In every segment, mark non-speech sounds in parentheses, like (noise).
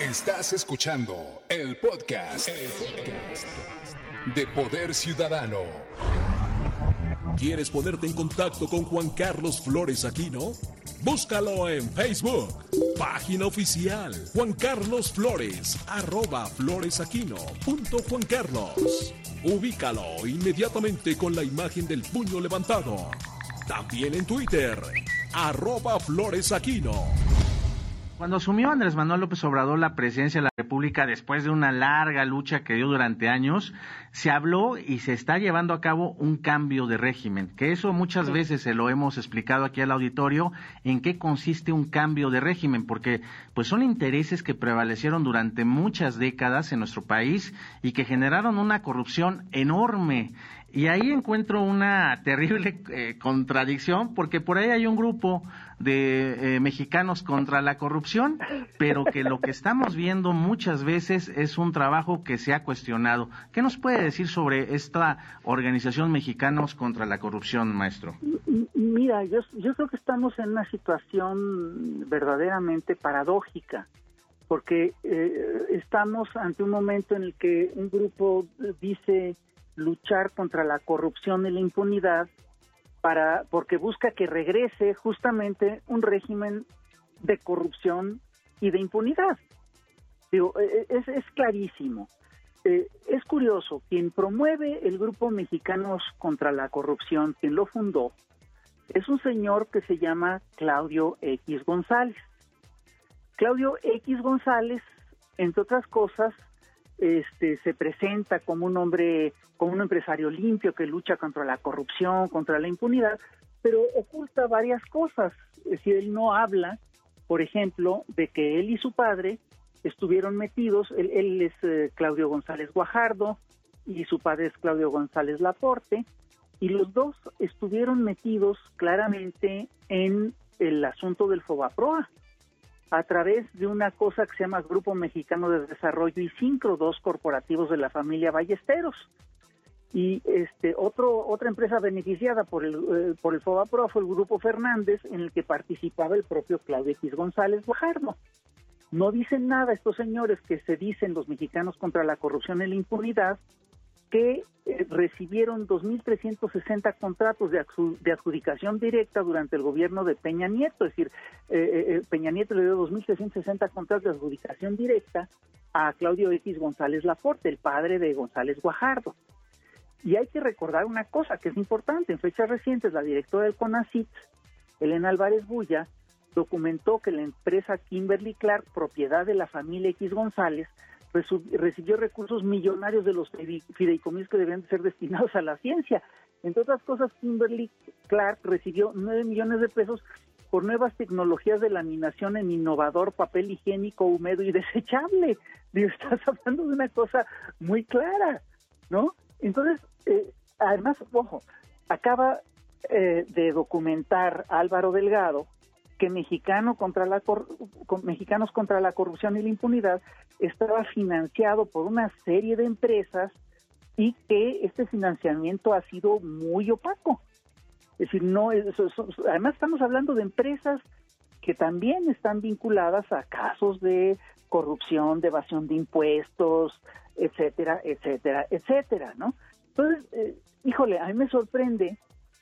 Estás escuchando el podcast, de Poder Ciudadano. ¿Quieres ponerte en contacto con Juan Carlos Flores Aquino? Búscalo en Facebook, página oficial Juan Carlos Flores, arroba floresaquino punto Juan Carlos. Ubícalo inmediatamente con la imagen del puño levantado. También en Twitter, arroba floresaquino. Cuando asumió Andrés Manuel López Obrador la presidencia de la República después de una larga lucha que dio durante años, se habló y se está llevando a cabo un cambio de régimen, que eso muchas veces se lo hemos explicado aquí al auditorio, en qué consiste un cambio de régimen, porque pues son intereses que prevalecieron durante muchas décadas en nuestro país y que generaron una corrupción enorme y ahí encuentro una terrible eh, contradicción, porque por ahí hay un grupo de eh, mexicanos contra la corrupción, pero que lo que estamos viendo muchas veces es un trabajo que se ha cuestionado. ¿Qué nos puede decir sobre esta organización Mexicanos contra la Corrupción, maestro? Mira, yo, yo creo que estamos en una situación verdaderamente paradójica porque eh, estamos ante un momento en el que un grupo dice luchar contra la corrupción y la impunidad para porque busca que regrese justamente un régimen de corrupción y de impunidad. Digo, e, e, es, es clarísimo. Eh, es curioso, quien promueve el grupo Mexicanos contra la Corrupción, quien lo fundó, es un señor que se llama Claudio X González. Claudio X González, entre otras cosas, este, se presenta como un hombre, como un empresario limpio que lucha contra la corrupción, contra la impunidad, pero oculta varias cosas. Es decir, él no habla, por ejemplo, de que él y su padre estuvieron metidos, él, es eh, Claudio González Guajardo y su padre es Claudio González Laporte, y los dos estuvieron metidos claramente en el asunto del Fobaproa a través de una cosa que se llama Grupo Mexicano de Desarrollo y Sincro, dos corporativos de la familia Ballesteros. Y este otro otra empresa beneficiada por el eh, por el FOBAPRO fue el Grupo Fernández, en el que participaba el propio Claudio X González Guajardo. No dicen nada estos señores que se dicen los mexicanos contra la corrupción y la impunidad, que eh, recibieron 2.360 contratos de, adjudicación directa durante el gobierno de Peña Nieto. Es decir, eh, eh, Peña Nieto le dio 2.360 contratos de adjudicación directa a Claudio X González Laporte, el padre de González Guajardo. Y hay que recordar una cosa que es importante. En fechas recientes, la directora del CONACIT, Elena Álvarez Bulla, documentó que la empresa Kimberly Clark, propiedad de la familia X González, recibió recursos millonarios de los fideicomisos que debían ser destinados a la ciencia. Entre otras cosas, Kimberly Clark recibió 9 millones de pesos por nuevas tecnologías de laminación en innovador papel higiénico húmedo y desechable. (laughs) Estás hablando de una cosa muy clara, ¿no? Entonces, eh, además, ojo, acaba eh, de documentar Álvaro Delgado que Mexicano contra la Mexicanos contra la Corrupción y la Impunidad estaba financiado por una serie de empresas y que este financiamiento ha sido muy opaco. Es decir, no además estamos hablando de empresas que también están vinculadas a casos de corrupción, de evasión de impuestos, etcétera, etcétera, etcétera, ¿no? Entonces, eh, híjole, a mí me sorprende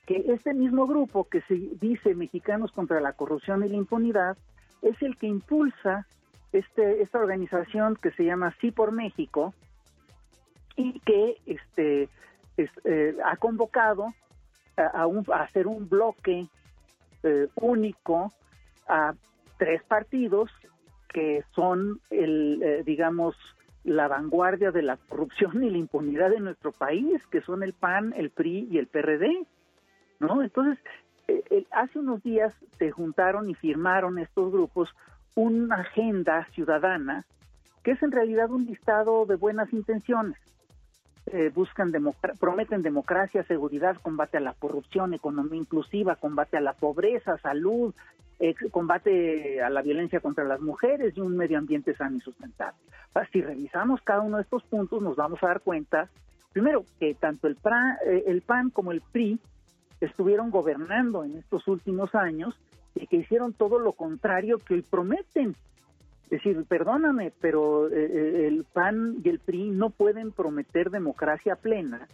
que este mismo grupo que se dice Mexicanos contra la Corrupción y la Impunidad es el que impulsa este, esta organización que se llama Sí por México y que este, eh, ha convocado a, hacer un bloque eh, único a tres partidos que son el eh, digamos la vanguardia de la corrupción y la impunidad de nuestro país, que son el PAN, el PRI y el PRD. ¿No? Entonces, eh, hace unos días se juntaron y firmaron estos grupos una agenda ciudadana que es en realidad un listado de buenas intenciones. Eh, buscan prometen democracia, seguridad, combate a la corrupción, economía inclusiva, combate a la pobreza, salud, combate a la violencia contra las mujeres y un medio ambiente sano y sustentable. si revisamos cada uno de estos puntos, nos vamos a dar cuenta, primero, que tanto el, eh, el PAN como el PRI estuvieron gobernando en estos últimos años y que hicieron todo lo contrario que prometen. Es decir, perdóname, pero eh, el PAN y el PRI no pueden prometer democracia plena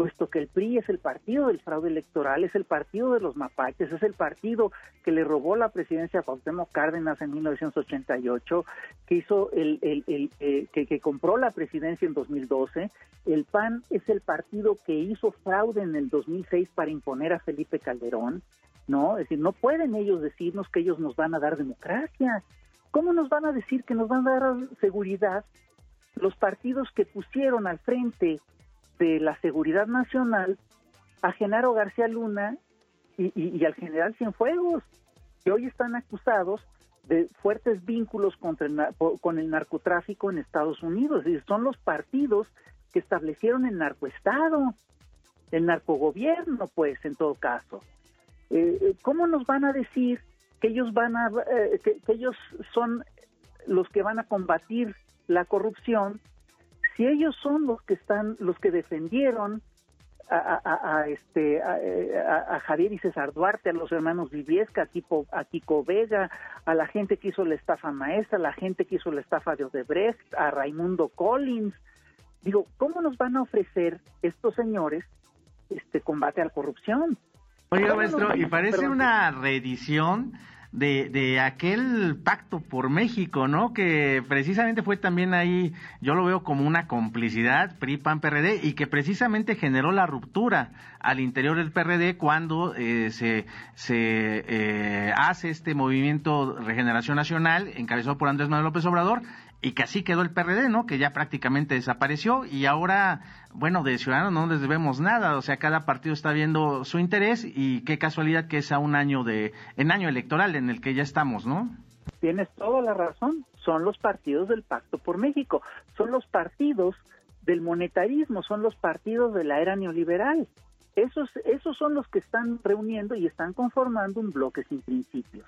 puesto que el PRI es el partido del fraude electoral, es el partido de los mapaches, es el partido que le robó la presidencia a Cuauhtémoc Cárdenas en 1988, que hizo el, el, eh, que, que, compró la presidencia en 2012. El PAN es el partido que hizo fraude en el 2006 para imponer a Felipe Calderón, ¿no? Es decir, no pueden ellos decirnos que ellos nos van a dar democracia. ¿Cómo nos van a decir que nos van a dar seguridad los partidos que pusieron al frente de la Seguridad Nacional a Genaro García Luna y, al general Cienfuegos, que hoy están acusados de fuertes vínculos contra con el narcotráfico en Estados Unidos. Y son los partidos que establecieron el narcoestado, el narcogobierno, pues, en todo caso. Eh, ¿Cómo nos van a decir que ellos van a, eh, que ellos son los que van a combatir la corrupción si ellos son los que están, los que defendieron a, este a, Javier y César Duarte, a los hermanos Viviesca, a, Kiko Vega, a la gente que hizo la estafa maestra, a la gente que hizo la estafa de Odebrecht, a Raimundo Collins. Digo, ¿cómo nos van a ofrecer estos señores este combate a la corrupción? Oiga, maestro, y parece una reedición de, de aquel pacto por México, ¿no? Que precisamente fue también ahí, yo lo veo como una complicidad PRI-PAN-PRD y que precisamente generó la ruptura al interior del PRD cuando eh, se, se eh, hace este movimiento Regeneración Nacional encabezado por Andrés Manuel López Obrador y que así quedó el PRD, ¿no? Que ya prácticamente desapareció y ahora, bueno, de Ciudadanos no les debemos nada, o sea, cada partido está viendo su interés y qué casualidad que es a un año de, en año electoral en el que ya estamos, ¿no? Tienes toda la razón, son los partidos del Pacto por México, son los partidos del monetarismo, son los partidos de la era neoliberal. Esos, esos son los que están reuniendo y están conformando un bloque sin principios.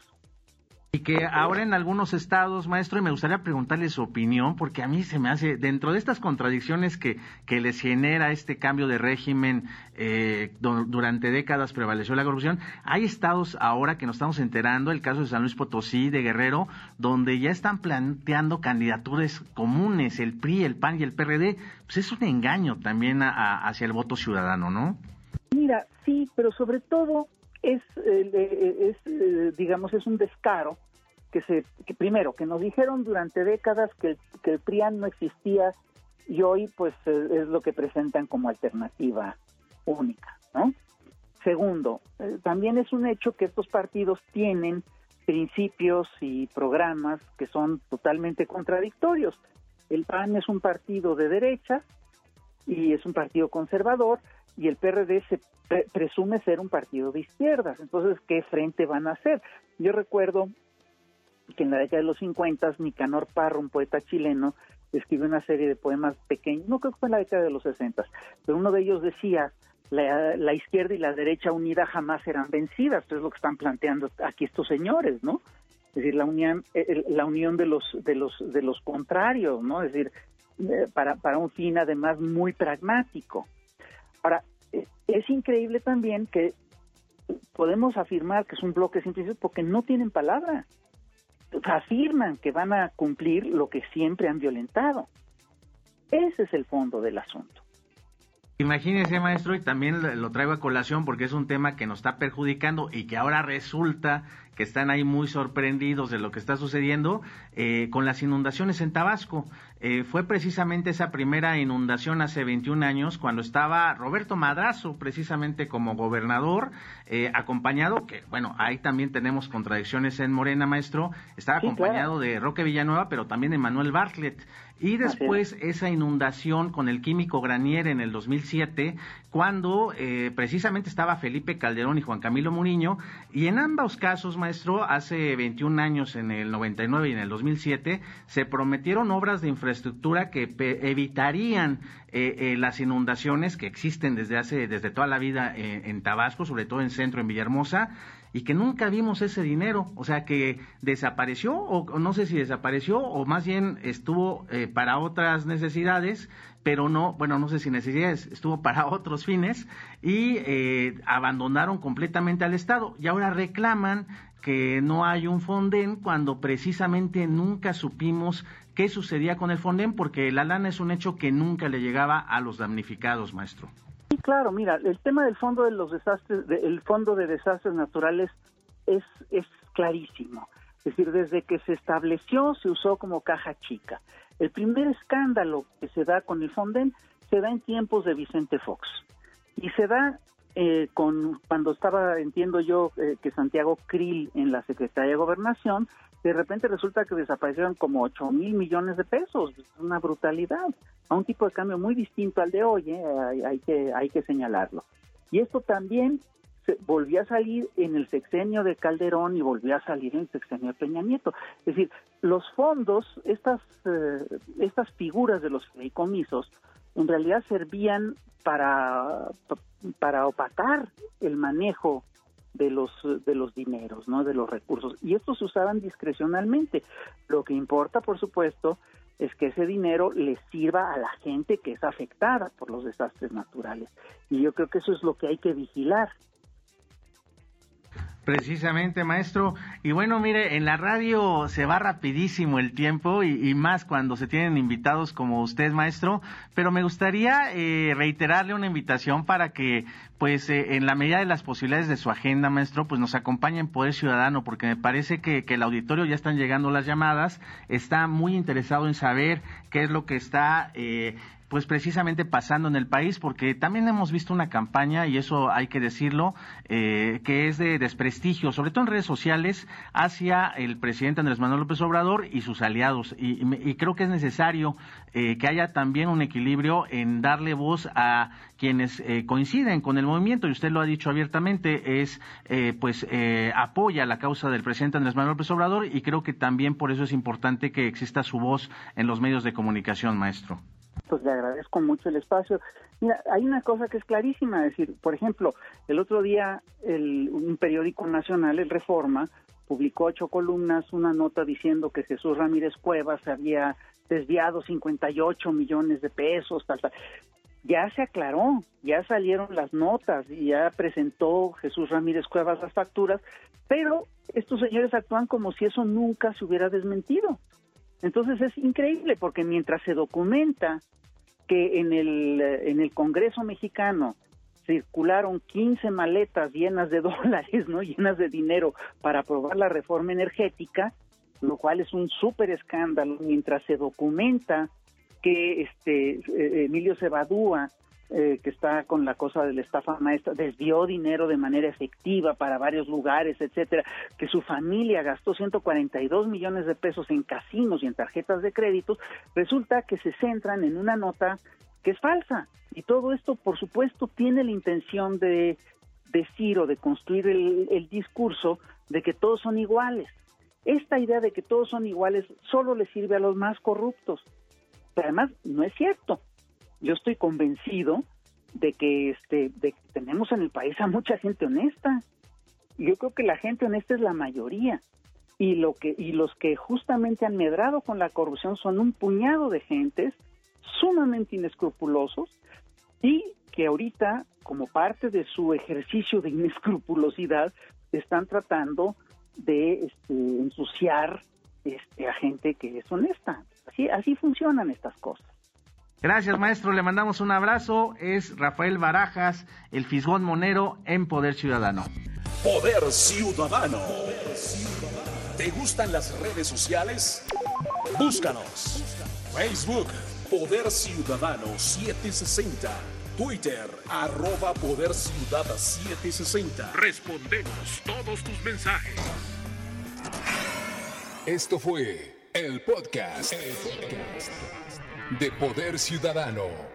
Y que ahora en algunos estados, maestro, y me gustaría preguntarle su opinión, porque a mí se me hace, dentro de estas contradicciones que, que les genera este cambio de régimen, eh, durante décadas prevaleció la corrupción, hay estados ahora que nos estamos enterando, el caso de San Luis Potosí, de Guerrero, donde ya están planteando candidaturas comunes, el PRI, el PAN y el PRD, pues es un engaño también hacia el voto ciudadano, ¿no? Mira, sí, pero sobre todo es, eh, es eh, digamos, es un descaro que se, que primero, que nos dijeron durante décadas que el, que el PRIAN no existía y hoy pues eh, es lo que presentan como alternativa única, ¿no? Segundo, también es un hecho que estos partidos tienen principios y programas que son totalmente contradictorios. El PAN es un partido de derecha y es un partido conservador y el PRD se presume ser un partido de izquierdas. Entonces, ¿qué frente van a hacer? Yo recuerdo que en la década de los 50 Nicanor Parro, un poeta chileno, escribió una serie de poemas pequeños, no creo que fue en la década de los 60, pero uno de ellos decía, la, izquierda y la derecha unida jamás serán vencidas, Esto es lo que están planteando aquí estos señores, ¿no? Es decir, la unión, eh, la unión de los, de los, de los contrarios, ¿no? Es decir, eh, para, para un fin además muy pragmático. Ahora, eh, es increíble también que podemos afirmar que es un bloque científico porque no tienen palabra. Afirman que van a cumplir lo que siempre han violentado. Ese es el fondo del asunto. Imagínese, maestro, y también lo traigo a colación porque es un tema que nos está perjudicando y que ahora resulta que están ahí muy sorprendidos de lo que está sucediendo eh, con las inundaciones en Tabasco. Eh, fue precisamente esa primera inundación hace 21 años cuando estaba Roberto Madrazo precisamente como gobernador, eh, acompañado, que bueno, ahí también tenemos contradicciones en Morena, maestro, estaba acompañado de Roque Villanueva, pero también de Manuel Bartlett. Y después esa inundación con el químico Granier en el 2007, cuando eh, precisamente estaba Felipe Calderón y Juan Camilo Muriño, y en ambos casos, maestro, hace 21 años, en el 99 y en el 2007, se prometieron obras de infraestructura que evitarían eh, eh, las inundaciones que existen desde hace, desde toda la vida en Tabasco, sobre todo en centro, en Villahermosa, y que nunca vimos ese dinero, o sea que desapareció o, no sé si desapareció o más bien estuvo eh, para otras necesidades, pero no, bueno, no sé si necesidades, estuvo para (laughs) otros fines y eh, abandonaron completamente al Estado y ahora reclaman que no hay un Fonden cuando precisamente nunca supimos qué sucedía con el Fonden porque la lana es un hecho que nunca le llegaba a los damnificados, maestro. Sí, claro, mira, el tema del fondo de los desastres, el fondo de desastres naturales es, es clarísimo. Es decir, desde que se estableció se usó como caja chica. El primer escándalo que se da con el Fonden se da en tiempos de Vicente Fox y se da eh, con cuando estaba, entiendo yo, eh, que Santiago Krill en la Secretaría de Gobernación, de repente resulta que desaparecieron como 8 mil millones de pesos, una brutalidad, a un tipo de cambio muy distinto al de hoy, ¿eh? hay, que, hay que señalarlo. Y esto también se, volvió a salir en el sexenio de Calderón y volvió a salir en el sexenio de Peña Nieto. Es decir, los fondos, estas, estas figuras de los fideicomisos, en realidad servían para, para opacar el manejo de los de los dineros, ¿no? de los recursos y estos se usaban discrecionalmente. Lo que importa, por supuesto, es que ese dinero le sirva a la gente que es afectada por los desastres naturales. Y yo creo que eso es lo que hay que vigilar. Precisamente, maestro. Y bueno, mire, en la radio se va rapidísimo el tiempo y, más cuando se tienen invitados como usted, maestro. Pero me gustaría eh, reiterarle una invitación para que, pues, eh, en la medida de las posibilidades de su agenda, maestro, pues nos acompañe en Poder Ciudadano, porque me parece que, que el auditorio ya están llegando las llamadas, está muy interesado en saber qué es lo que está eh, pues precisamente pasando en el país, porque también hemos visto una campaña, y eso hay que decirlo, eh, que es de desprestigio, sobre todo en redes sociales, hacia el presidente Andrés Manuel López Obrador y sus aliados. Y, creo que es necesario eh, que haya también un equilibrio en darle voz a quienes eh, coinciden con el movimiento, y usted lo ha dicho abiertamente, es pues apoya la causa del presidente Andrés Manuel López Obrador, y creo que también por eso es importante que exista su voz en los medios de comunicación, maestro pues le agradezco mucho el espacio. Mira, hay una cosa que es clarísima, es decir, por ejemplo, el otro día el, un periódico nacional, el Reforma, publicó ocho columnas, una nota diciendo que Jesús Ramírez Cuevas había desviado 58 millones de pesos, tal, tal. Ya se aclaró, ya salieron las notas y ya presentó Jesús Ramírez Cuevas las facturas, pero estos señores actúan como si eso nunca se hubiera desmentido. Entonces es increíble porque mientras se documenta que en el, en el Congreso mexicano circularon 15 maletas llenas de (laughs) dólares, ¿no? llenas de dinero para aprobar la reforma energética, lo cual es un súper escándalo, mientras se documenta que este eh, Emilio Cebadúa eh, que está con la cosa de la estafa maestra, desvió dinero de manera efectiva para varios lugares, etcétera, que su familia gastó 142 millones de pesos en casinos y en tarjetas de créditos, resulta que se centran en una nota que es falsa. Y todo esto, por supuesto, tiene la intención de decir o de construir el, el discurso de que todos son iguales. Esta idea de que todos son iguales solo le sirve a los más corruptos. Pero además, no es cierto yo estoy convencido de que este tenemos en el país a mucha gente honesta. Yo creo que la gente honesta es la mayoría y lo que y los que justamente han medrado con la corrupción son un puñado de gentes sumamente inescrupulosos y que ahorita como parte de su ejercicio de inescrupulosidad están tratando de este, ensuciar este, a gente que es honesta. Así así funcionan estas cosas. Gracias, maestro. Le mandamos un abrazo. Es Rafael Barajas, el Fisgón Monero en Poder Ciudadano. Poder Ciudadano. ¿Te gustan las redes sociales? Búscanos. Facebook, Poder Ciudadano 760. Twitter, arroba Poder Ciudad 760. Respondemos todos tus mensajes. Esto fue el podcast. El podcast de Poder Ciudadano.